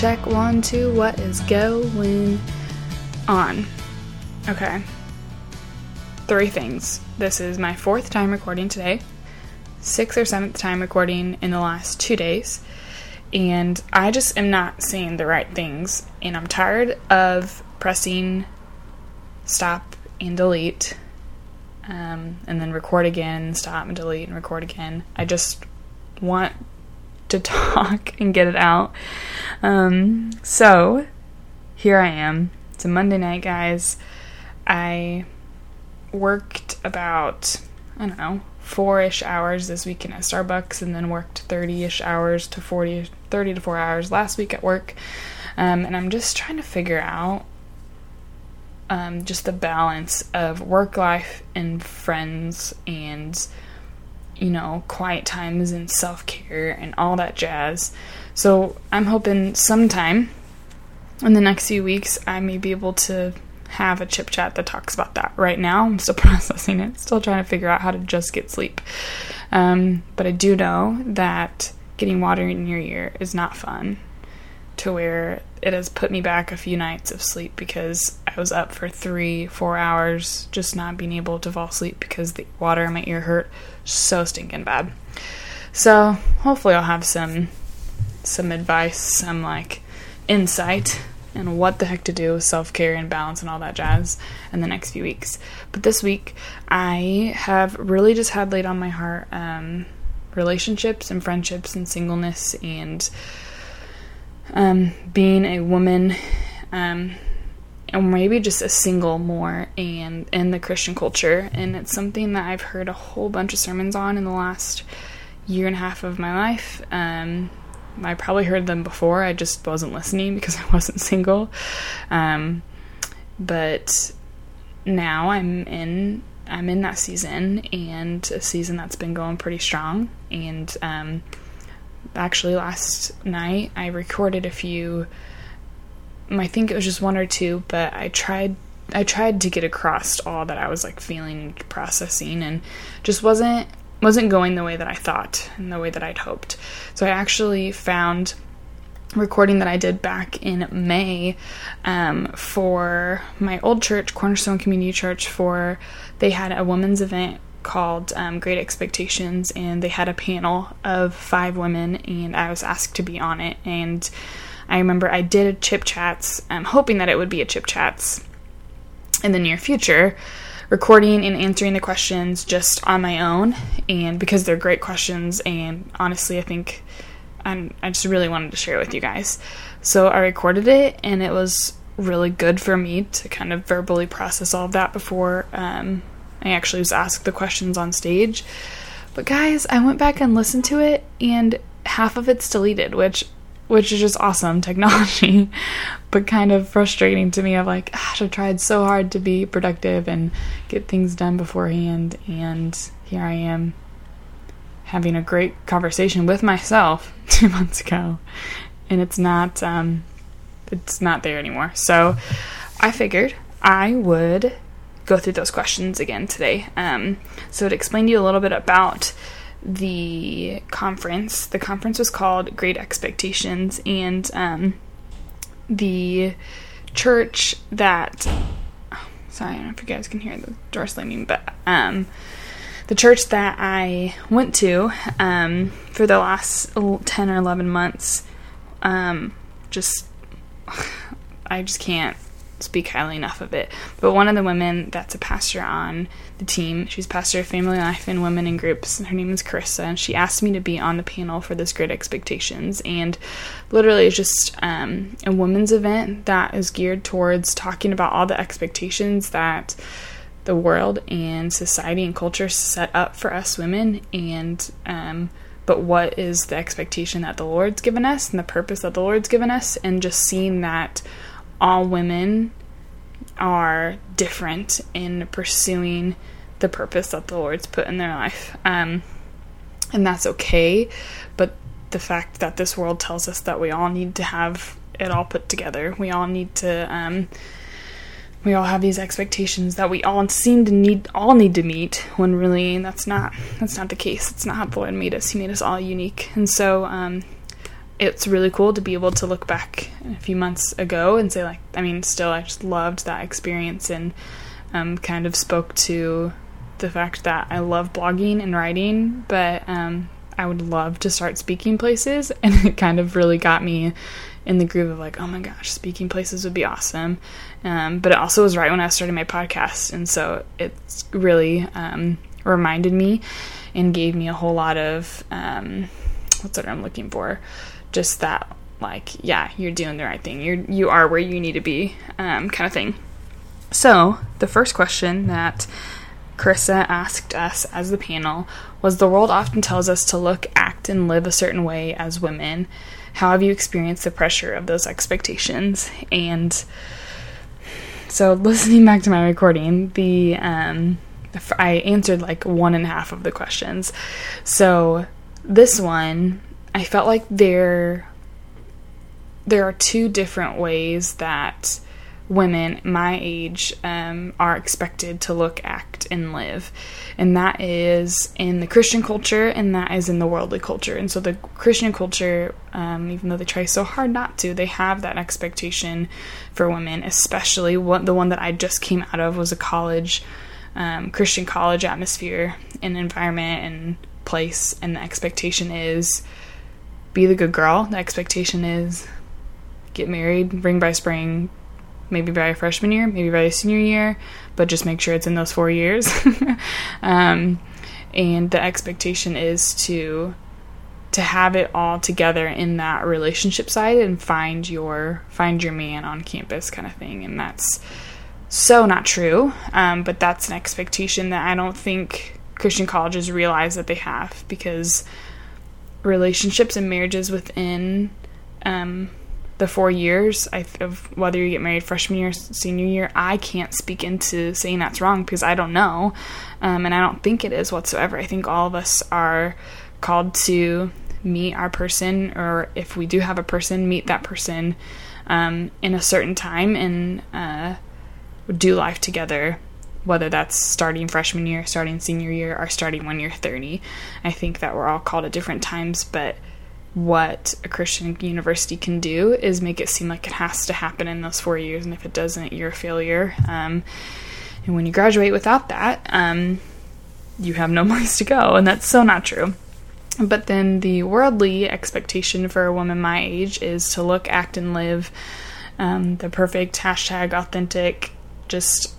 check one, two. What is going on? Okay. Three things. This is my fourth time recording today, sixth or seventh time recording in the last two days, and I just am not saying the right things, and I'm tired of pressing stop and delete, um, and then record again, stop and delete, and record again. I just want to talk and get it out. Um, so here I am. It's a Monday night, guys. I worked about, I don't know, four ish hours this weekend at Starbucks and then worked 30 ish hours to 40, 30 to 4 hours last week at work. Um, and I'm just trying to figure out um, just the balance of work life and friends and you know, quiet times and self care and all that jazz. So I'm hoping sometime in the next few weeks I may be able to have a chip chat that talks about that. Right now, I'm still processing it, still trying to figure out how to just get sleep. Um, but I do know that getting water in your ear is not fun to where it has put me back a few nights of sleep because I was up for three, four hours just not being able to fall asleep because the water in my ear hurt so stinking bad. So hopefully I'll have some some advice, some like insight and what the heck to do with self care and balance and all that jazz in the next few weeks. But this week, I have really just had laid on my heart um, relationships and friendships and singleness and um, being a woman, um, or maybe just a single more, and in the Christian culture. And it's something that I've heard a whole bunch of sermons on in the last year and a half of my life. Um, I probably heard them before. I just wasn't listening because I wasn't single. Um, but now I'm in I'm in that season and a season that's been going pretty strong. And um, actually last night I recorded a few I think it was just one or two, but I tried I tried to get across all that I was like feeling processing and just wasn't wasn't going the way that I thought and the way that I'd hoped. So I actually found recording that I did back in May um, for my old church, Cornerstone Community Church, for they had a women's event called um, Great Expectations, and they had a panel of five women, and I was asked to be on it. And I remember I did a chip chats, um, hoping that it would be a chip chats in the near future, recording and answering the questions just on my own, and because they're great questions, and honestly, I think I'm, I just really wanted to share it with you guys. So I recorded it, and it was really good for me to kind of verbally process all of that before um, I actually was asked the questions on stage. But guys, I went back and listened to it and half of it's deleted, which which is just awesome technology, but kind of frustrating to me of like, gosh, I tried so hard to be productive and get things done beforehand and here I am having a great conversation with myself two months ago and it's not um it's not there anymore. So I figured I would go through those questions again today. Um, so to explain to you a little bit about the conference, the conference was called Great Expectations, and um, the church that oh, sorry, I don't know if you guys can hear the door slamming, but um, the church that I went to um, for the last 10 or 11 months um, just I just can't speak highly enough of it. But one of the women that's a pastor on the team, she's pastor of family life and women in groups. Her name is Carissa, and she asked me to be on the panel for this Great Expectations. And literally, it's just um, a women's event that is geared towards talking about all the expectations that the world and society and culture set up for us women and um, but what is the expectation that the lord's given us and the purpose that the lord's given us and just seeing that all women are different in pursuing the purpose that the Lord's put in their life. Um, and that's okay. But the fact that this world tells us that we all need to have it all put together, we all need to, um, we all have these expectations that we all seem to need, all need to meet. When really that's not, that's not the case. It's not how the Lord made us. He made us all unique. And so, um, it's really cool to be able to look back a few months ago and say, like, I mean, still, I just loved that experience and um, kind of spoke to the fact that I love blogging and writing, but um, I would love to start speaking places. And it kind of really got me in the groove of like, oh my gosh, speaking places would be awesome. Um, but it also was right when I started my podcast. And so it's really um, reminded me and gave me a whole lot of um, what's what I'm looking for? Just that, like, yeah, you're doing the right thing. You're you are where you need to be, um, kind of thing. So the first question that Carissa asked us as the panel was the world often tells us to look, act, and live a certain way as women. How have you experienced the pressure of those expectations? And so, listening back to my recording, the um, I answered like one and a half of the questions. So, this one, I felt like there there are two different ways that women my age um, are expected to look, act, and live. And that is in the Christian culture and that is in the worldly culture. And so the Christian culture, um, even though they try so hard not to, they have that expectation for women, especially what the one that I just came out of was a college, um, Christian college atmosphere and environment and place. And the expectation is be the good girl. The expectation is get married, ring by spring, maybe by a freshman year, maybe by a senior year, but just make sure it's in those four years. um, and the expectation is to to have it all together in that relationship side and find your find your man on campus kind of thing and that's so not true um, but that's an expectation that i don't think christian colleges realize that they have because relationships and marriages within um, the four years of whether you get married freshman year, senior year, I can't speak into saying that's wrong because I don't know. Um, and I don't think it is whatsoever. I think all of us are called to meet our person, or if we do have a person, meet that person um, in a certain time and uh, do life together. Whether that's starting freshman year, starting senior year, or starting when you're 30. I think that we're all called at different times, but what a Christian university can do is make it seem like it has to happen in those four years, and if it doesn't, you're a failure. Um, and when you graduate without that, um, you have no place to go, and that's so not true. But then the worldly expectation for a woman my age is to look, act, and live um, the perfect hashtag authentic, just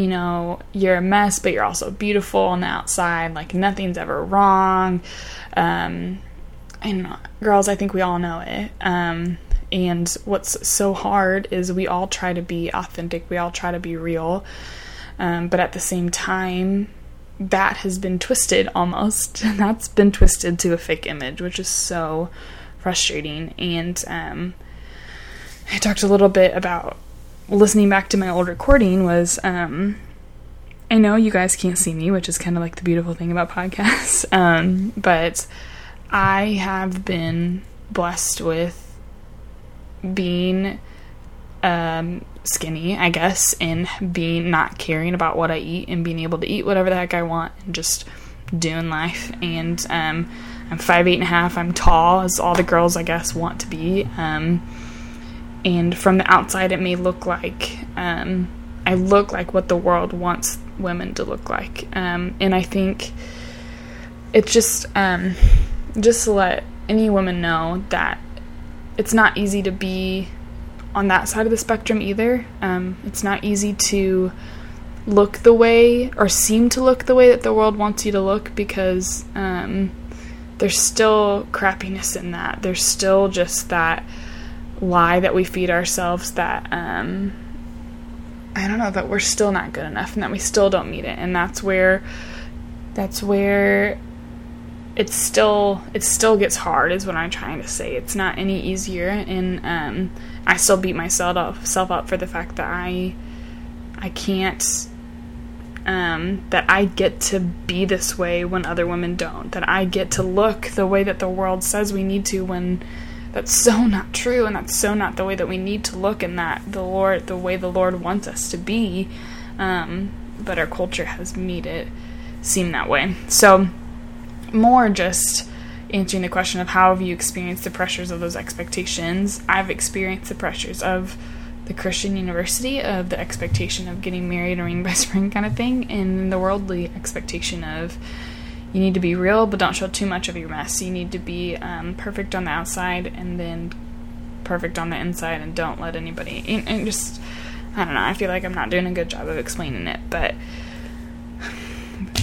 you know, you're a mess, but you're also beautiful on the outside. Like nothing's ever wrong. Um, and girls, I think we all know it. Um, and what's so hard is we all try to be authentic, we all try to be real. Um, but at the same time, that has been twisted almost. That's been twisted to a fake image, which is so frustrating. And um, I talked a little bit about listening back to my old recording was um, I know you guys can't see me, which is kind of like the beautiful thing about podcasts. Um, but I have been blessed with being um, skinny, I guess, and being not caring about what I eat and being able to eat whatever the heck I want and just doing life. And um, I'm five eight and a half. I'm tall, as all the girls I guess want to be. Um, and from the outside, it may look like um, I look like what the world wants women to look like. Um, and I think it's just um, just to let any woman know that it's not easy to be on that side of the spectrum either. Um, it's not easy to look the way or seem to look the way that the world wants you to look because um, there's still crappiness in that. There's still just that lie that we feed ourselves that um, I don't know that we're still not good enough and that we still don't meet it. And that's where that's where it's still it still gets hard is what I'm trying to say. It's not any easier and um, I still beat myself up self up for the fact that I I can't um, that I get to be this way when other women don't. That I get to look the way that the world says we need to when that's so not true and that's so not the way that we need to look and that the Lord the way the Lord wants us to be. Um, but our culture has made it seem that way. So more just answering the question of how have you experienced the pressures of those expectations, I've experienced the pressures of the Christian university, of the expectation of getting married or being best spring kind of thing, and the worldly expectation of you need to be real, but don't show too much of your mess. You need to be um, perfect on the outside and then perfect on the inside, and don't let anybody. And, and just, I don't know. I feel like I'm not doing a good job of explaining it, but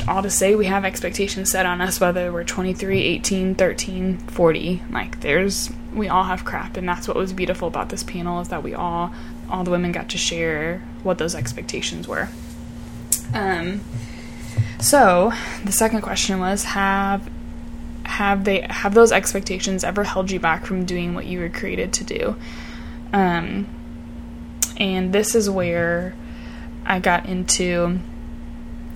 all to say we have expectations set on us whether we're 23 18 13 40 like there's we all have crap and that's what was beautiful about this panel is that we all all the women got to share what those expectations were um so the second question was have have they have those expectations ever held you back from doing what you were created to do um and this is where i got into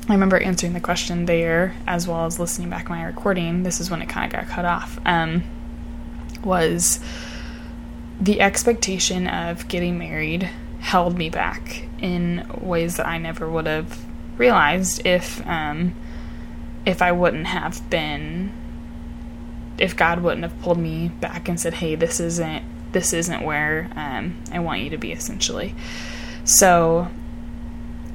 I remember answering the question there as well as listening back my recording. This is when it kind of got cut off. Um, was the expectation of getting married held me back in ways that I never would have realized if um, if I wouldn't have been if God wouldn't have pulled me back and said, "Hey, this isn't this isn't where um, I want you to be." Essentially, so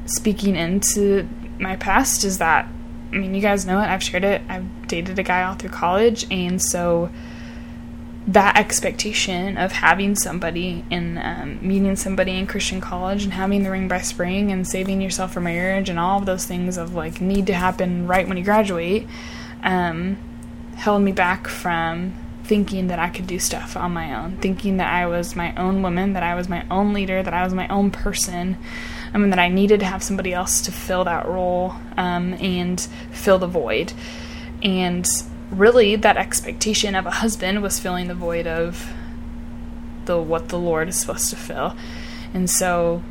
speaking into my past is that I mean, you guys know it. I've shared it. I've dated a guy all through college, and so that expectation of having somebody and um, meeting somebody in Christian college and having the ring by spring and saving yourself for marriage and all of those things of like need to happen right when you graduate um, held me back from thinking that I could do stuff on my own, thinking that I was my own woman, that I was my own leader, that I was my own person, I mean, that I needed to have somebody else to fill that role um, and fill the void. And really, that expectation of a husband was filling the void of the what the Lord is supposed to fill. And so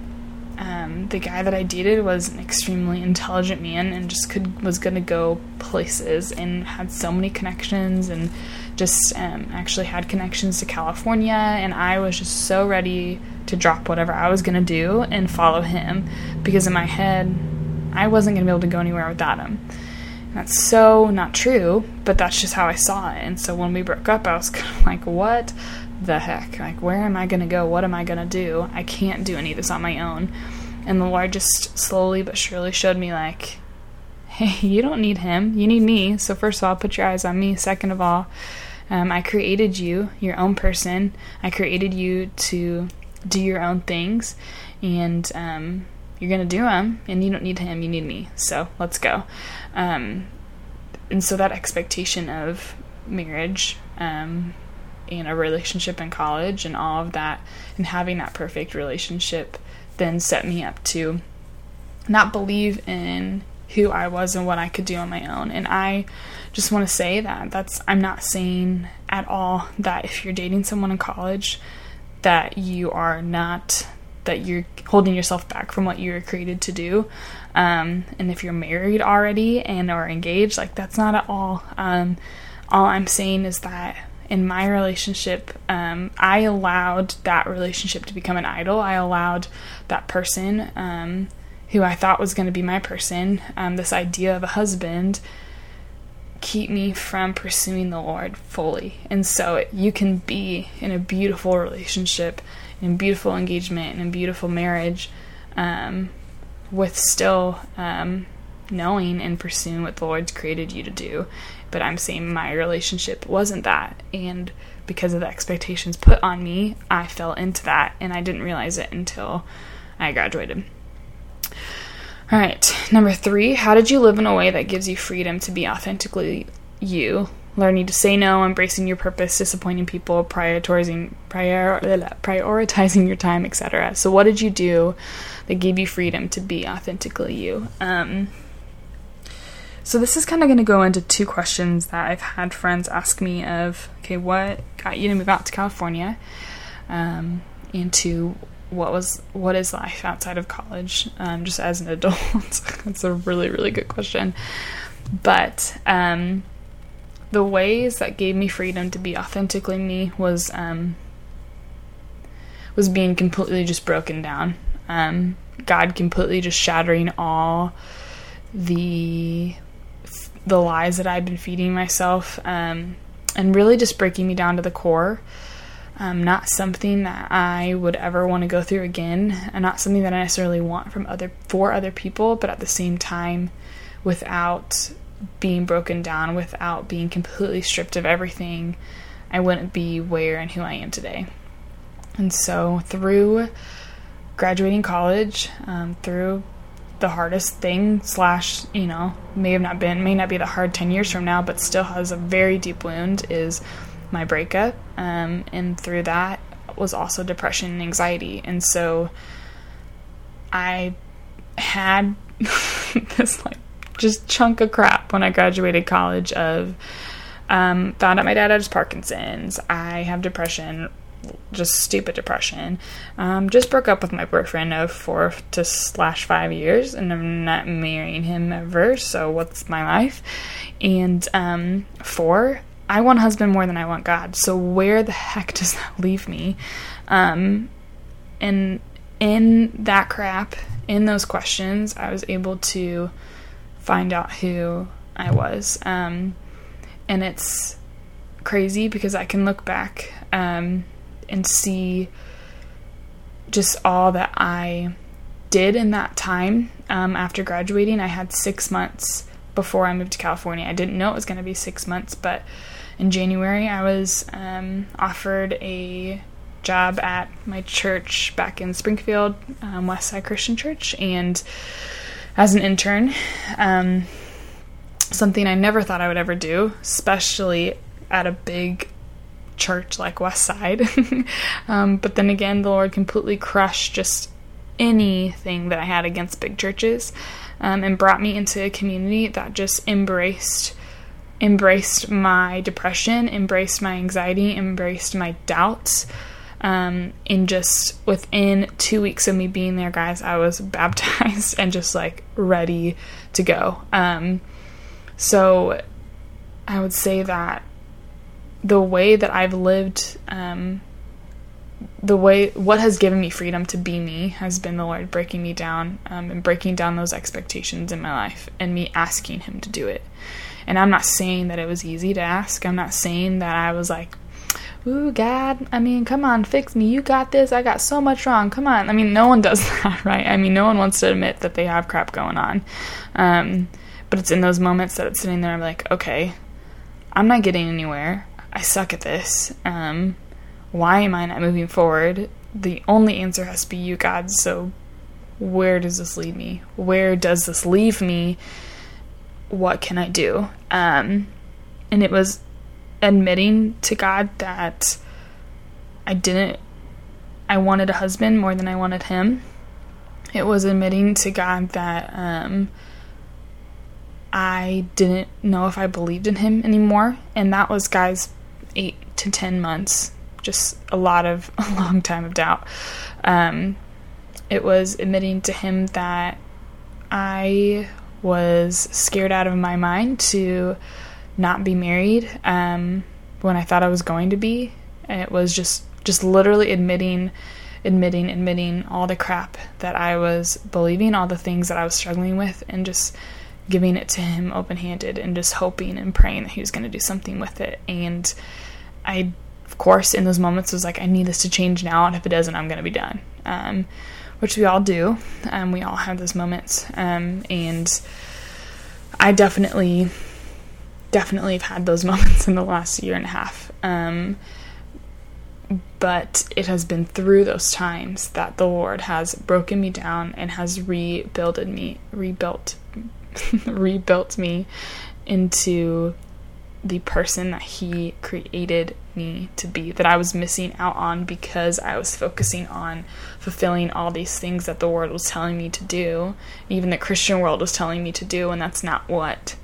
um, the guy that I dated was an extremely intelligent man and just could was to go places and had so many connections and just um, actually had connections to California. And I was just so ready to drop whatever I was to do and follow him because in my head, I wasn't to be able to go anywhere without him. That's so not true, but that's just how I saw it. And so when we broke up, I was kind of like, what the heck? Like, where am I going to go? What am I going to do? I can't do any of this on my own. And the Lord just slowly but surely showed me, like, hey, you don't need him. You need me. So, first of all, put your eyes on me. Second of all, um, I created you, your own person. I created you to do your own things, and um, you're gonna do them. And you don't need him; you need me. So let's go. Um, and so that expectation of marriage um, and a relationship in college and all of that, and having that perfect relationship, then set me up to not believe in who I was and what I could do on my own. And I just want to say that that's I'm not saying at all that if you're dating someone in college that you are not that you're holding yourself back from what you were created to do. Um, and if you're married already and are engaged, like that's not at all. Um, all I'm saying is that in my relationship, um, I allowed that relationship to become an idol. I allowed that person um, who I thought was going to be my person, um, this idea of a husband, keep me from pursuing the Lord fully. And so you can be in a beautiful relationship, in beautiful engagement, and a beautiful marriage, um, with still um, knowing and pursuing what the Lord's created you to do. But I'm saying my relationship wasn't that. And because of the expectations put on me, I fell into that, and I didn't realize it until I graduated. All right, number three, how did you live in a way that gives you freedom to be authentically you? Learning to say no, embracing your purpose, disappointing people, prioritizing prior, prioritizing your time, etc. So, what did you do that gave you freedom to be authentically you? Um, so this is kind of going to go into two questions that I've had friends ask me of, okay, what got you to move out to California? Um, and to what was what is life outside of college um, just as an adult that's a really really good question but um, the ways that gave me freedom to be authentically me was um, was being completely just broken down um, god completely just shattering all the the lies that i've been feeding myself um, and really just breaking me down to the core. Um, not something that I would ever want to go through again, and not something that I necessarily want from other for other people, but at the same time, without being broken down, without being completely stripped of everything, I wouldn't be where and who I am today. And so through graduating college, um, through the hardest thing slash you know may have not been may not be the hard 10 years from now but still has a very deep wound is my breakup um, and through that was also depression and anxiety and so i had this like just chunk of crap when i graduated college of um, found out my dad has parkinson's i have depression just stupid depression. Um, just broke up with my boyfriend of four to slash five years, and I'm not marrying him ever. So what's my life? And um, four, I want husband more than I want God. So where the heck does that leave me? Um, and in that crap, in those questions, I was able to find out who I was. Um, and it's crazy because I can look back um, and see just all that I did in that time um, after graduating. I had six months before I moved to California. I didn't know it was going to be six months, but in January I was um, offered a job at my church back in Springfield, um, Westside Christian Church, and as an intern. Um, something I never thought I would ever do, especially at a big church like Westside. um, but then again, the Lord completely crushed just anything that I had against big churches um, and brought me into a community that just embraced embraced my depression, embraced my anxiety, embraced my doubts. Um, in just within two weeks of me being there, guys, I was baptized and just like ready to go. Um, so I would say that the way that I've lived, um, the way what has given me freedom to be me has been the Lord breaking me down um, and breaking down those expectations in my life and me asking Him to do it. And I'm not saying that it was easy to ask. I'm not saying that I was like, Ooh, God, I mean, come on, fix me. You got this. I got so much wrong. Come on. I mean, no one does that, right? I mean, no one wants to admit that they have crap going on. Um, but it's in those moments that it's sitting there, I'm like, okay, I'm not getting anywhere. I suck at this. Um, why am I not moving forward? The only answer has to be you, God. So, where does this lead me? Where does this leave me? What can I do? Um, and it was admitting to God that I didn't, I wanted a husband more than I wanted him. It was admitting to God that um, I didn't know if I believed in him anymore. And that was, guys, eight to ten months, just a lot of a long time of doubt. Um, it was admitting to him that I was scared out of my mind to not be married um, when I thought I was going to be. And it was just just literally admitting admitting admitting all the crap that I was believing, all the things that I was struggling with and just giving it to him open-handed and just hoping and praying that he was going to do something with it. And I, of course, in those moments was like, I need this to change now, and if it doesn't, I'm going to be done. Um, which we all do. Um, we all have those moments. Um, and I definitely, definitely have had those moments in the last year and a half. Um, but it has been through those times that the Lord has broken me down and has rebuilded me, rebuilt, rebuilt me into the person that he created me to be, that I was missing out on because I was focusing on fulfilling all these things that the world was telling me to do, even the Christian world was telling me to do, and that's not what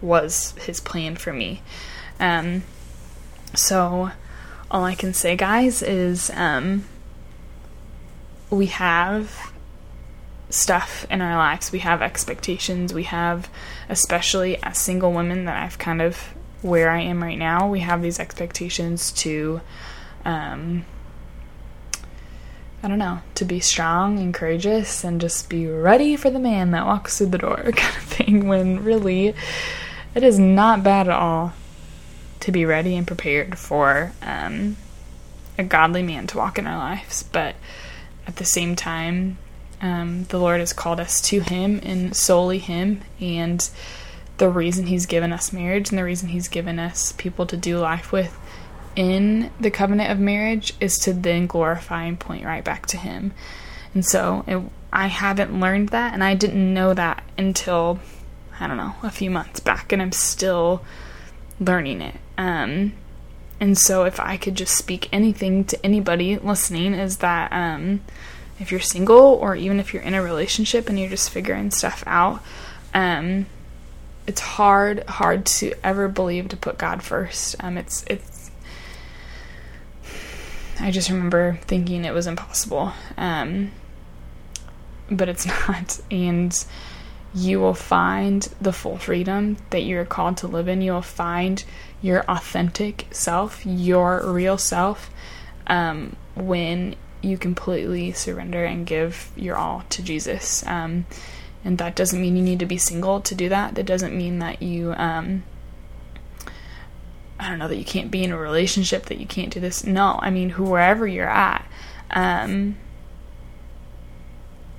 was his plan for me. Um, so, all I can say, guys, is um, we have stuff in our lives. We have expectations. We have, especially as single women, that I've kind of where I am right now, we have these expectations to, um, I don't know, to be strong and courageous and just be ready for the man that walks through the door, kind of thing, when really it is not bad at all to be ready and prepared for um, a godly man to walk in our lives. But at the same time, um, the Lord has called us to Him and solely Him. And the reason He's given us marriage and the reason He's given us people to do life with in the covenant of marriage is to then glorify and point right back to Him. And so it, I haven't learned that, and I didn't know that until, I don't know, a few months back, and I'm still learning it. Um, and so, if I could just speak anything to anybody listening, is that um, if you're single or even if you're in a relationship and you're just figuring stuff out, um, it's hard, hard to ever believe to put God first. Um, it's it's. I just remember thinking it was impossible, um, but it's not, and you will find the full freedom that you're called to live in. You'll find your authentic self, your real self, um, when you completely surrender and give your all to Jesus. Um, and that doesn't mean you need to be single to do that. That doesn't mean that you, um, I don't know, that you can't be in a relationship, that you can't do this. No, I mean, wherever you're at, um,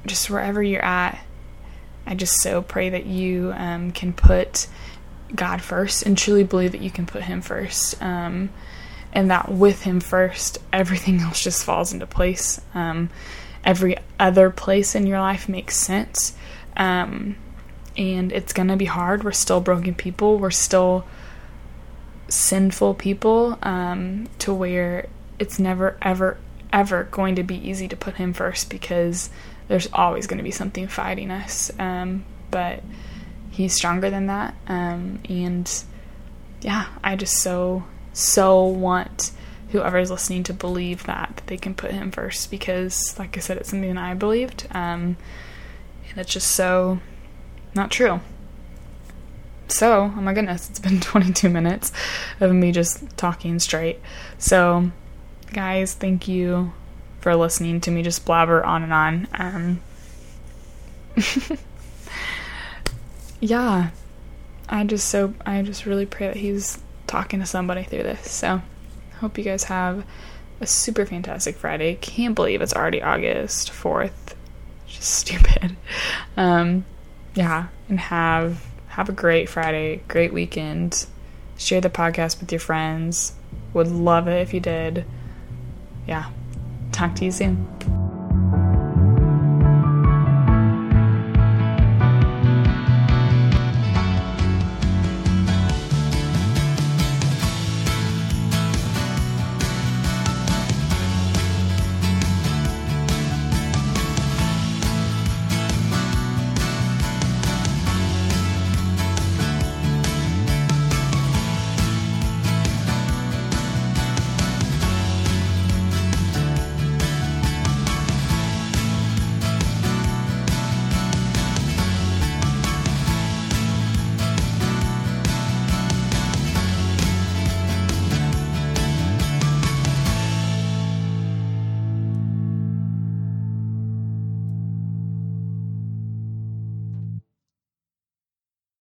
just wherever you're at, I just so pray that you um, can put God first and truly believe that you can put Him first. Um, and that with Him first, everything else just falls into place. Um, every other place in your life makes sense. Um, and it's going to be hard. We're still broken people. We're still sinful people um, to where it's never, ever, ever going to be easy to put Him first because there's always going to be something fighting us. Um, but he's stronger than that. Um, and yeah, I just so, so want whoever's listening to believe that, that they can put him first because, like I said, it's something that I believed. Um, and it's just so not true. So, oh my goodness, it's been 22 minutes of me just talking straight. So, guys, thank you for listening to me just blabber on and on. Um, yeah, I just so I just really pray that he's talking to somebody through this. So, hope you guys have a super fantastic Friday. Can't believe it's already August 4th. Just stupid. Um, yeah, and have have a great Friday, great weekend. Share the podcast with your friends. Would love it if you did. Yeah. Talk to you soon.